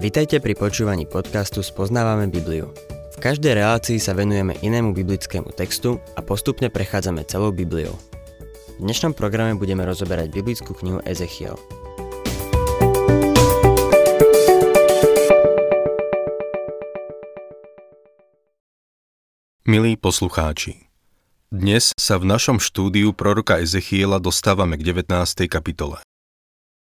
Vitajte pri počúvaní podcastu Spoznávame Bibliu. V každej relácii sa venujeme inému biblickému textu a postupne prechádzame celou Bibliou. V dnešnom programe budeme rozoberať biblickú knihu Ezechiel. Milí poslucháči, dnes sa v našom štúdiu proroka Ezechiela dostávame k 19. kapitole.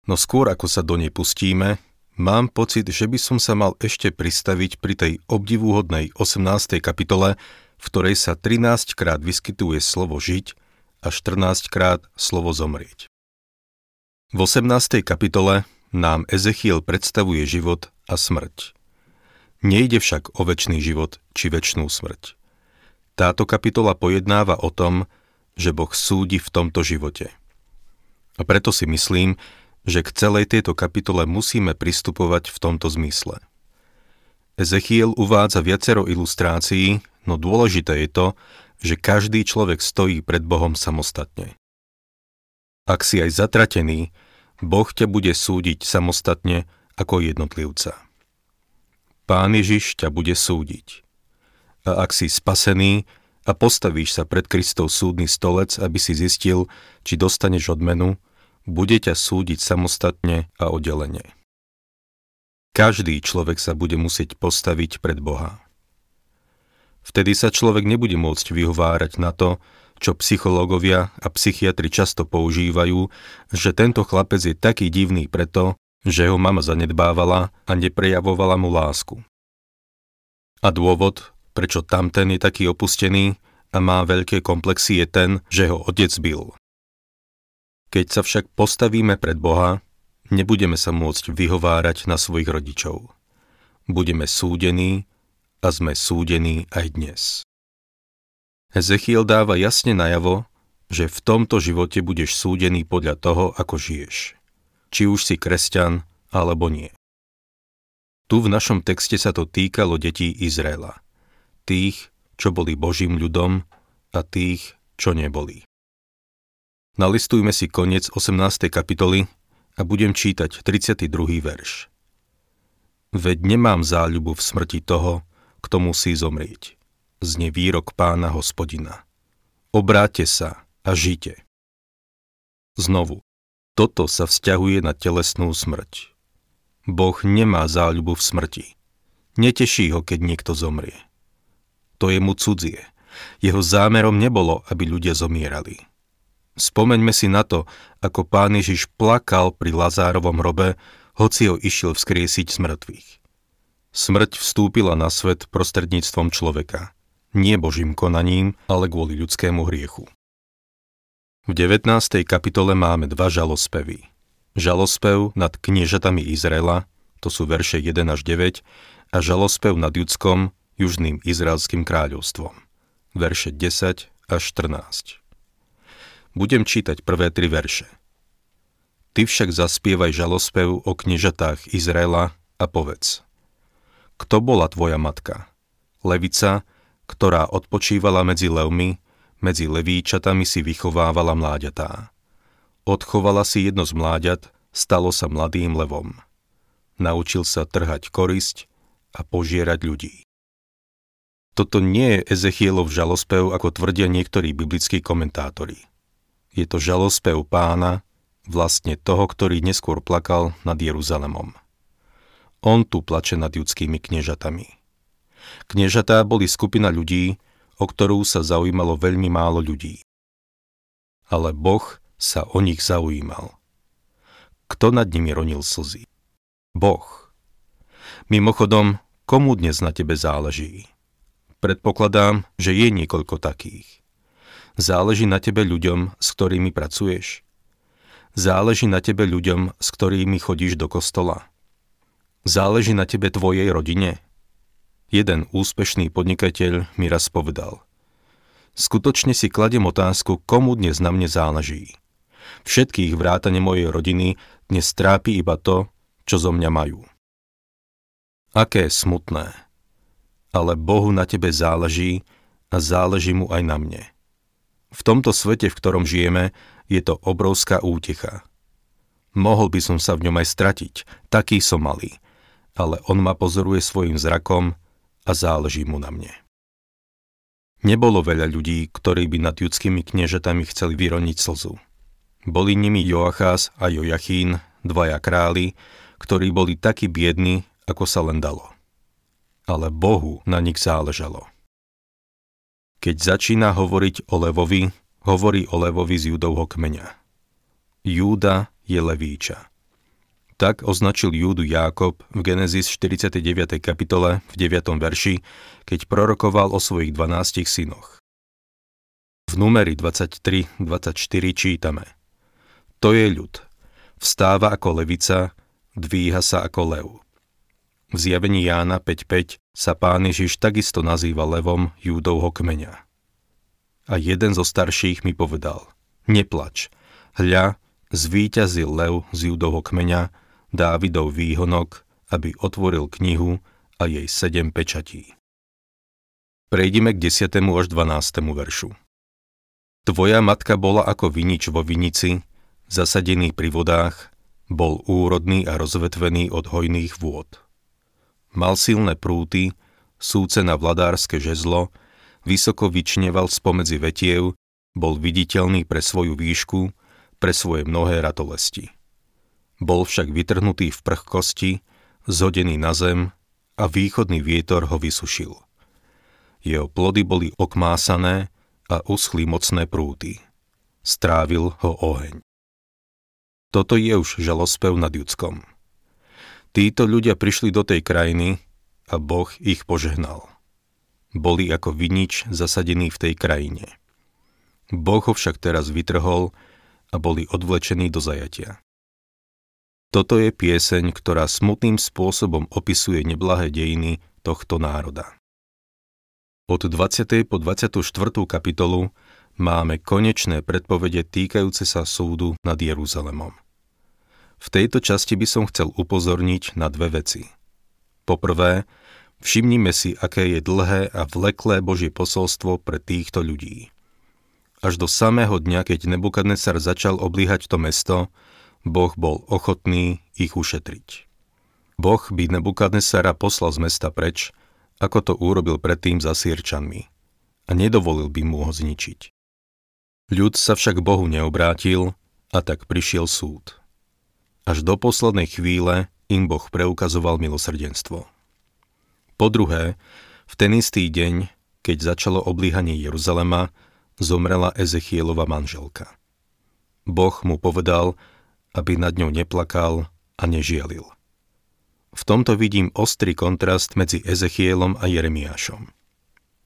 No skôr ako sa do nej pustíme, Mám pocit, že by som sa mal ešte pristaviť pri tej obdivúhodnej 18. kapitole, v ktorej sa 13 krát vyskytuje slovo žiť a 14 krát slovo zomrieť. V 18. kapitole nám Ezechiel predstavuje život a smrť. Nejde však o väčší život či väčšnú smrť. Táto kapitola pojednáva o tom, že Boh súdi v tomto živote. A preto si myslím, že k celej tejto kapitole musíme pristupovať v tomto zmysle. Ezechiel uvádza viacero ilustrácií, no dôležité je to, že každý človek stojí pred Bohom samostatne. Ak si aj zatratený, Boh ťa bude súdiť samostatne ako jednotlivca. Pán Ježiš ťa bude súdiť. A ak si spasený a postavíš sa pred Kristov súdny stolec, aby si zistil, či dostaneš odmenu, bude ťa súdiť samostatne a oddelenie. Každý človek sa bude musieť postaviť pred Boha. Vtedy sa človek nebude môcť vyhovárať na to, čo psychológovia a psychiatri často používajú, že tento chlapec je taký divný preto, že ho mama zanedbávala a neprejavovala mu lásku. A dôvod, prečo tamten je taký opustený a má veľké komplexy je ten, že ho otec bil. Keď sa však postavíme pred Boha, nebudeme sa môcť vyhovárať na svojich rodičov. Budeme súdení a sme súdení aj dnes. Ezechiel dáva jasne najavo, že v tomto živote budeš súdený podľa toho, ako žiješ. Či už si kresťan, alebo nie. Tu v našom texte sa to týkalo detí Izraela. Tých, čo boli Božím ľudom a tých, čo neboli. Nalistujme si koniec 18. kapitoly a budem čítať 32. verš. Veď nemám záľubu v smrti toho, kto musí zomrieť. Zne výrok pána hospodina. Obráte sa a žite. Znovu, toto sa vzťahuje na telesnú smrť. Boh nemá záľubu v smrti. Neteší ho, keď niekto zomrie. To je mu cudzie. Jeho zámerom nebolo, aby ľudia zomierali. Spomeňme si na to, ako pán Ježiš plakal pri Lazárovom hrobe, hoci ho išiel vzkriesiť z mŕtvych. Smrť vstúpila na svet prostredníctvom človeka. Nie Božím konaním, ale kvôli ľudskému hriechu. V 19. kapitole máme dva žalospevy. Žalospev nad kniežatami Izraela, to sú verše 1 až 9, a žalospev nad Judskom, južným izraelským kráľovstvom, verše 10 až 14. Budem čítať prvé tri verše. Ty však zaspievaj žalospev o kniežatách Izraela a povedz. Kto bola tvoja matka? Levica, ktorá odpočívala medzi levmi, medzi levíčatami si vychovávala mláďatá. Odchovala si jedno z mláďat, stalo sa mladým levom. Naučil sa trhať korisť a požierať ľudí. Toto nie je Ezechielov žalospev, ako tvrdia niektorí biblickí komentátori. Je to žalospev pána, vlastne toho, ktorý neskôr plakal nad Jeruzalemom. On tu plače nad judskými kniežatami. Kniežatá boli skupina ľudí, o ktorú sa zaujímalo veľmi málo ľudí. Ale Boh sa o nich zaujímal. Kto nad nimi ronil slzy? Boh. Mimochodom, komu dnes na tebe záleží? Predpokladám, že je niekoľko takých. Záleží na tebe ľuďom, s ktorými pracuješ? Záleží na tebe ľuďom, s ktorými chodíš do kostola? Záleží na tebe tvojej rodine? Jeden úspešný podnikateľ mi raz povedal. Skutočne si kladem otázku, komu dnes na mne záleží. Všetkých vrátane mojej rodiny dnes trápi iba to, čo zo mňa majú. Aké smutné. Ale Bohu na tebe záleží a záleží mu aj na mne. V tomto svete, v ktorom žijeme, je to obrovská útecha. Mohol by som sa v ňom aj stratiť, taký som malý. ale on ma pozoruje svojim zrakom a záleží mu na mne. Nebolo veľa ľudí, ktorí by nad judskými kniežatami chceli vyroniť slzu. Boli nimi Joachás a Jojachín, dvaja králi, ktorí boli takí biední, ako sa len dalo. Ale Bohu na nich záležalo. Keď začína hovoriť o Levovi, hovorí o Levovi z Judovho kmeňa. Júda je Levíča. Tak označil Júdu Jákob v Genesis 49. kapitole v 9. verši, keď prorokoval o svojich 12 synoch. V numeri 23-24 čítame – to je ľud. Vstáva ako levica, dvíha sa ako lev. V zjavení Jána 5.5 sa pán Ježiš takisto nazýva levom Júdovho kmeňa. A jeden zo starších mi povedal, neplač, hľa, zvíťazil lev z Júdovho kmeňa, Dávidov výhonok, aby otvoril knihu a jej sedem pečatí. Prejdime k 10. až 12. veršu. Tvoja matka bola ako vinič vo vinici, zasadený pri vodách, bol úrodný a rozvetvený od hojných vôd. Mal silné prúty, súce na vladárske žezlo, vysoko vyčneval spomedzi vetiev, bol viditeľný pre svoju výšku, pre svoje mnohé ratolesti. Bol však vytrhnutý v prchkosti, zhodený na zem a východný vietor ho vysušil. Jeho plody boli okmásané a uschli mocné prúty. Strávil ho oheň. Toto je už žalospev nad Judskom. Títo ľudia prišli do tej krajiny a Boh ich požehnal. Boli ako vinič zasadený v tej krajine. Boh ho však teraz vytrhol a boli odvlečení do zajatia. Toto je pieseň, ktorá smutným spôsobom opisuje neblahé dejiny tohto národa. Od 20. po 24. kapitolu máme konečné predpovede týkajúce sa súdu nad Jeruzalemom. V tejto časti by som chcel upozorniť na dve veci. Poprvé, všimnime si, aké je dlhé a vleklé Božie posolstvo pre týchto ľudí. Až do samého dňa, keď Nebukadnesar začal oblíhať to mesto, Boh bol ochotný ich ušetriť. Boh by Nebukadnesara poslal z mesta preč, ako to urobil predtým za Sýrčanmi a nedovolil by mu ho zničiť. Ľud sa však Bohu neobrátil a tak prišiel súd. Až do poslednej chvíle im Boh preukazoval milosrdenstvo. Po druhé, v ten istý deň, keď začalo oblíhanie Jeruzalema, zomrela Ezechielova manželka. Boh mu povedal, aby nad ňou neplakal a nežialil. V tomto vidím ostrý kontrast medzi Ezechielom a Jeremiášom.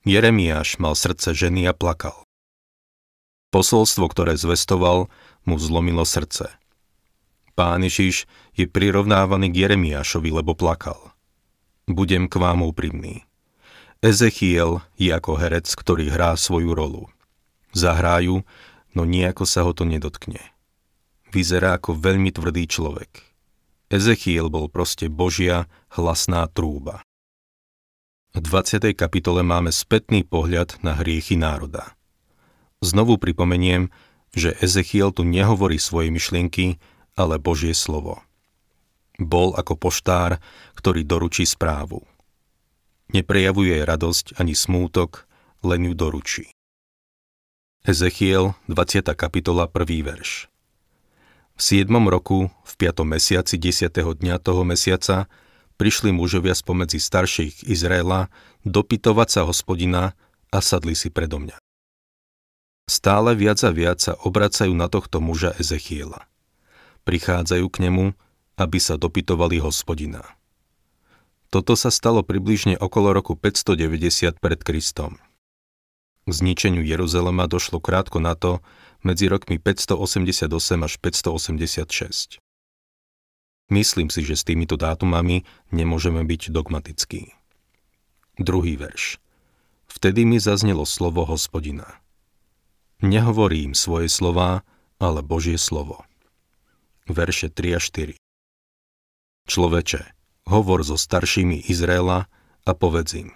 Jeremiáš mal srdce ženy a plakal. Posolstvo, ktoré zvestoval, mu zlomilo srdce. Pán Ježiš je prirovnávaný k Jeremiášovi, lebo plakal. Budem k vám úprimný. Ezechiel je ako herec, ktorý hrá svoju rolu. Zahráju, no nejako sa ho to nedotkne. Vyzerá ako veľmi tvrdý človek. Ezechiel bol proste Božia hlasná trúba. V 20. kapitole máme spätný pohľad na hriechy národa. Znovu pripomeniem, že Ezechiel tu nehovorí svoje myšlienky, ale Božie slovo. Bol ako poštár, ktorý doručí správu. Neprejavuje radosť ani smútok, len ju doručí. Ezechiel, 20. kapitola, 1. verš. V 7. roku, v 5. mesiaci 10. dňa toho mesiaca, prišli mužovia spomedzi starších Izraela dopytovať sa hospodina a sadli si predo mňa. Stále viac a viac sa obracajú na tohto muža Ezechiela prichádzajú k nemu, aby sa dopytovali hospodina. Toto sa stalo približne okolo roku 590 pred Kristom. K zničeniu Jeruzalema došlo krátko na to, medzi rokmi 588 až 586. Myslím si, že s týmito dátumami nemôžeme byť dogmatickí. Druhý verš. Vtedy mi zaznelo slovo hospodina. Nehovorím svoje slova, ale Božie slovo verše 3 a 4. Človeče, hovor so staršími Izraela a povedz im.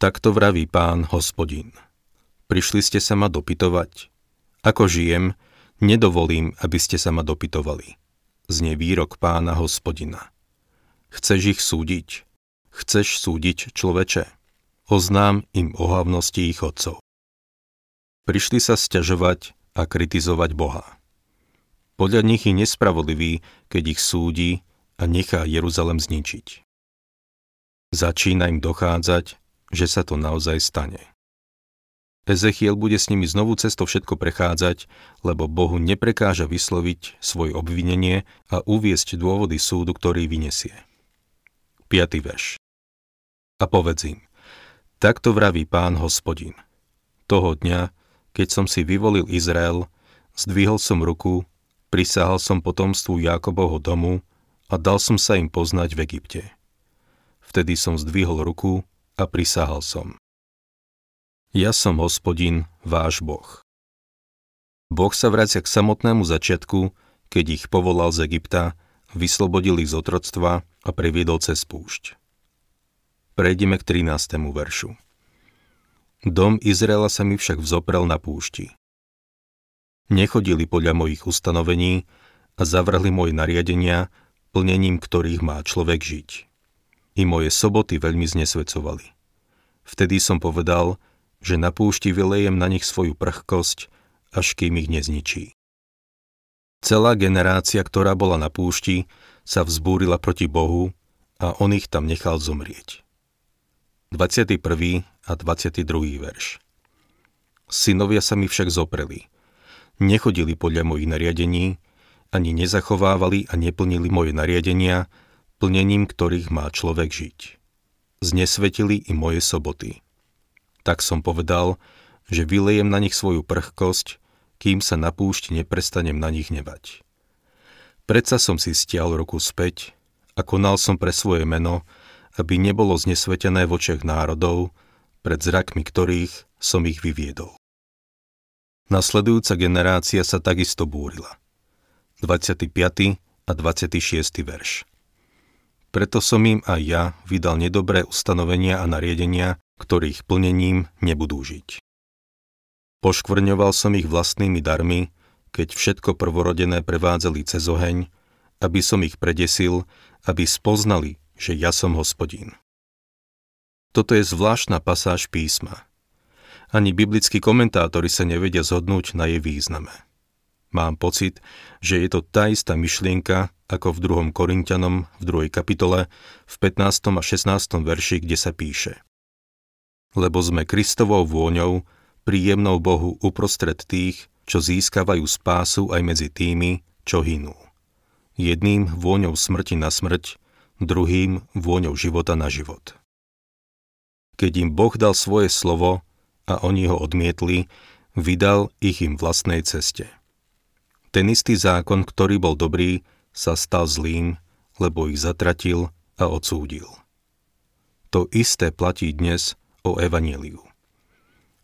Takto vraví pán hospodin. Prišli ste sa ma dopytovať. Ako žijem, nedovolím, aby ste sa ma dopytovali. Znie výrok pána hospodina. Chceš ich súdiť? Chceš súdiť človeče? Oznám im ohavnosti ich otcov. Prišli sa sťažovať a kritizovať Boha. Podľa nich je nespravodlivý, keď ich súdi a nechá Jeruzalem zničiť. Začína im dochádzať, že sa to naozaj stane. Ezechiel bude s nimi znovu cesto všetko prechádzať, lebo Bohu neprekáža vysloviť svoje obvinenie a uviesť dôvody súdu, ktorý vyniesie. 5. verš. A povedz im, takto vraví pán hospodin. Toho dňa, keď som si vyvolil Izrael, zdvihol som ruku, prisahal som potomstvu Jakobovho domu a dal som sa im poznať v Egypte. Vtedy som zdvihol ruku a prisahal som. Ja som hospodin, váš Boh. Boh sa vracia k samotnému začiatku, keď ich povolal z Egypta, vyslobodil ich z otroctva a previedol cez púšť. Prejdeme k 13. veršu. Dom Izraela sa mi však vzoprel na púšti. Nechodili podľa mojich ustanovení a zavrhli moje nariadenia, plnením ktorých má človek žiť. I moje soboty veľmi znesvedcovali. Vtedy som povedal, že na púšti vylejem na nich svoju prchkosť, až kým ich nezničí. Celá generácia, ktorá bola na púšti, sa vzbúrila proti Bohu a on ich tam nechal zomrieť. 21. a 22. verš Synovia sa mi však zopreli. Nechodili podľa mojich nariadení, ani nezachovávali a neplnili moje nariadenia, plnením ktorých má človek žiť. Znesvetili i moje soboty. Tak som povedal, že vylejem na nich svoju prchkosť, kým sa na púšť neprestanem na nich nevať. Predsa som si stial ruku späť a konal som pre svoje meno, aby nebolo znesvetené v očiach národov, pred zrakmi ktorých som ich vyviedol. Nasledujúca generácia sa takisto búrila. 25. a 26. verš. Preto som im aj ja vydal nedobré ustanovenia a nariadenia, ktorých plnením nebudú žiť. Poškvrňoval som ich vlastnými darmi, keď všetko prvorodené prevádzali cez oheň, aby som ich predesil, aby spoznali, že ja som hospodín. Toto je zvláštna pasáž písma. Ani biblickí komentátori sa nevedia zhodnúť na jej význame. Mám pocit, že je to tá istá myšlienka ako v 2. Korintianom v 2. kapitole v 15. a 16. verši, kde sa píše Lebo sme Kristovou vôňou, príjemnou Bohu uprostred tých, čo získavajú spásu aj medzi tými, čo hynú. Jedným vôňou smrti na smrť, druhým vôňou života na život. Keď im Boh dal svoje slovo a oni ho odmietli, vydal ich im vlastnej ceste – ten istý zákon, ktorý bol dobrý, sa stal zlým, lebo ich zatratil a odsúdil. To isté platí dnes o evaníliu.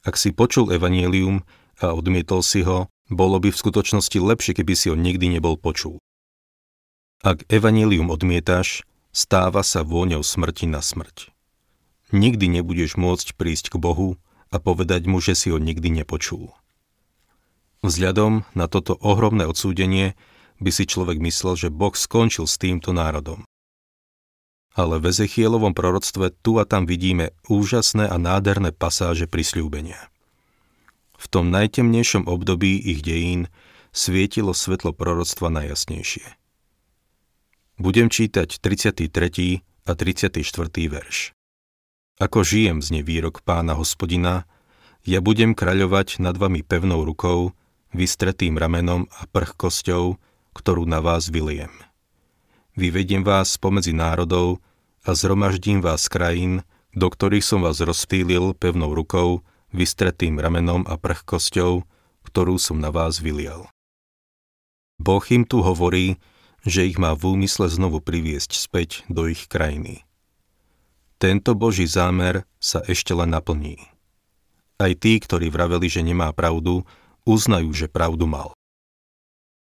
Ak si počul evanílium a odmietol si ho, bolo by v skutočnosti lepšie, keby si ho nikdy nebol počul. Ak evanílium odmietaš, stáva sa vôňou smrti na smrť. Nikdy nebudeš môcť prísť k Bohu a povedať mu, že si ho nikdy nepočul. Vzhľadom na toto ohromné odsúdenie by si človek myslel, že Boh skončil s týmto národom. Ale v Ezechielovom proroctve tu a tam vidíme úžasné a nádherné pasáže prisľúbenia. V tom najtemnejšom období ich dejín svietilo svetlo proroctva najjasnejšie. Budem čítať 33. a 34. verš. Ako žijem, zne výrok pána hospodina, ja budem kraľovať nad vami pevnou rukou, vystretým ramenom a prchkosťou, ktorú na vás vylijem. Vyvediem vás pomedzi národov a zhromaždím vás krajín, do ktorých som vás rozptýlil pevnou rukou, vystretým ramenom a prchkosťou, ktorú som na vás vylial. Boh im tu hovorí, že ich má v úmysle znovu priviesť späť do ich krajiny. Tento Boží zámer sa ešte len naplní. Aj tí, ktorí vraveli, že nemá pravdu, uznajú, že pravdu mal.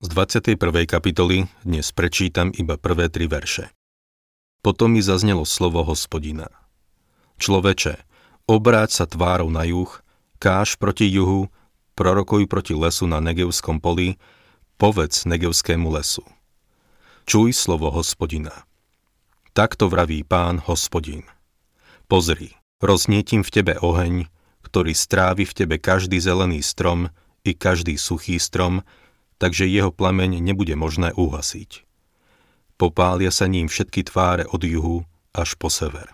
Z 21. kapitoly dnes prečítam iba prvé tri verše. Potom mi zaznelo slovo hospodina. Človeče, obráť sa tvárou na juh, káž proti juhu, prorokuj proti lesu na Negevskom poli, povedz Negevskému lesu. Čuj slovo hospodina. Takto vraví pán hospodin. Pozri, roznietim v tebe oheň, ktorý strávi v tebe každý zelený strom i každý suchý strom, takže jeho plameň nebude možné uhasiť. Popália sa ním všetky tváre od juhu až po sever.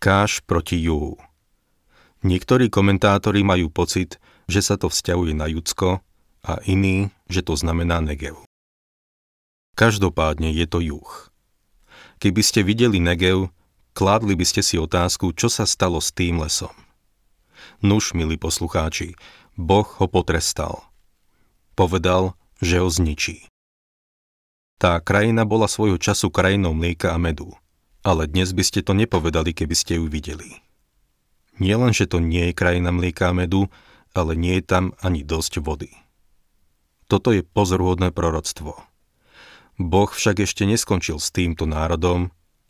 Káš proti juhu Niektorí komentátori majú pocit, že sa to vzťahuje na Judsko a iní, že to znamená Negev. Každopádne je to juh. Keby ste videli Negev, kládli by ste si otázku, čo sa stalo s tým lesom. Nuž, milí poslucháči, Boh ho potrestal. Povedal, že ho zničí. Tá krajina bola svojho času krajinou mlieka a medu, ale dnes by ste to nepovedali, keby ste ju videli. Nie len, že to nie je krajina mlieka a medu, ale nie je tam ani dosť vody. Toto je pozoruhodné proroctvo. Boh však ešte neskončil s týmto národom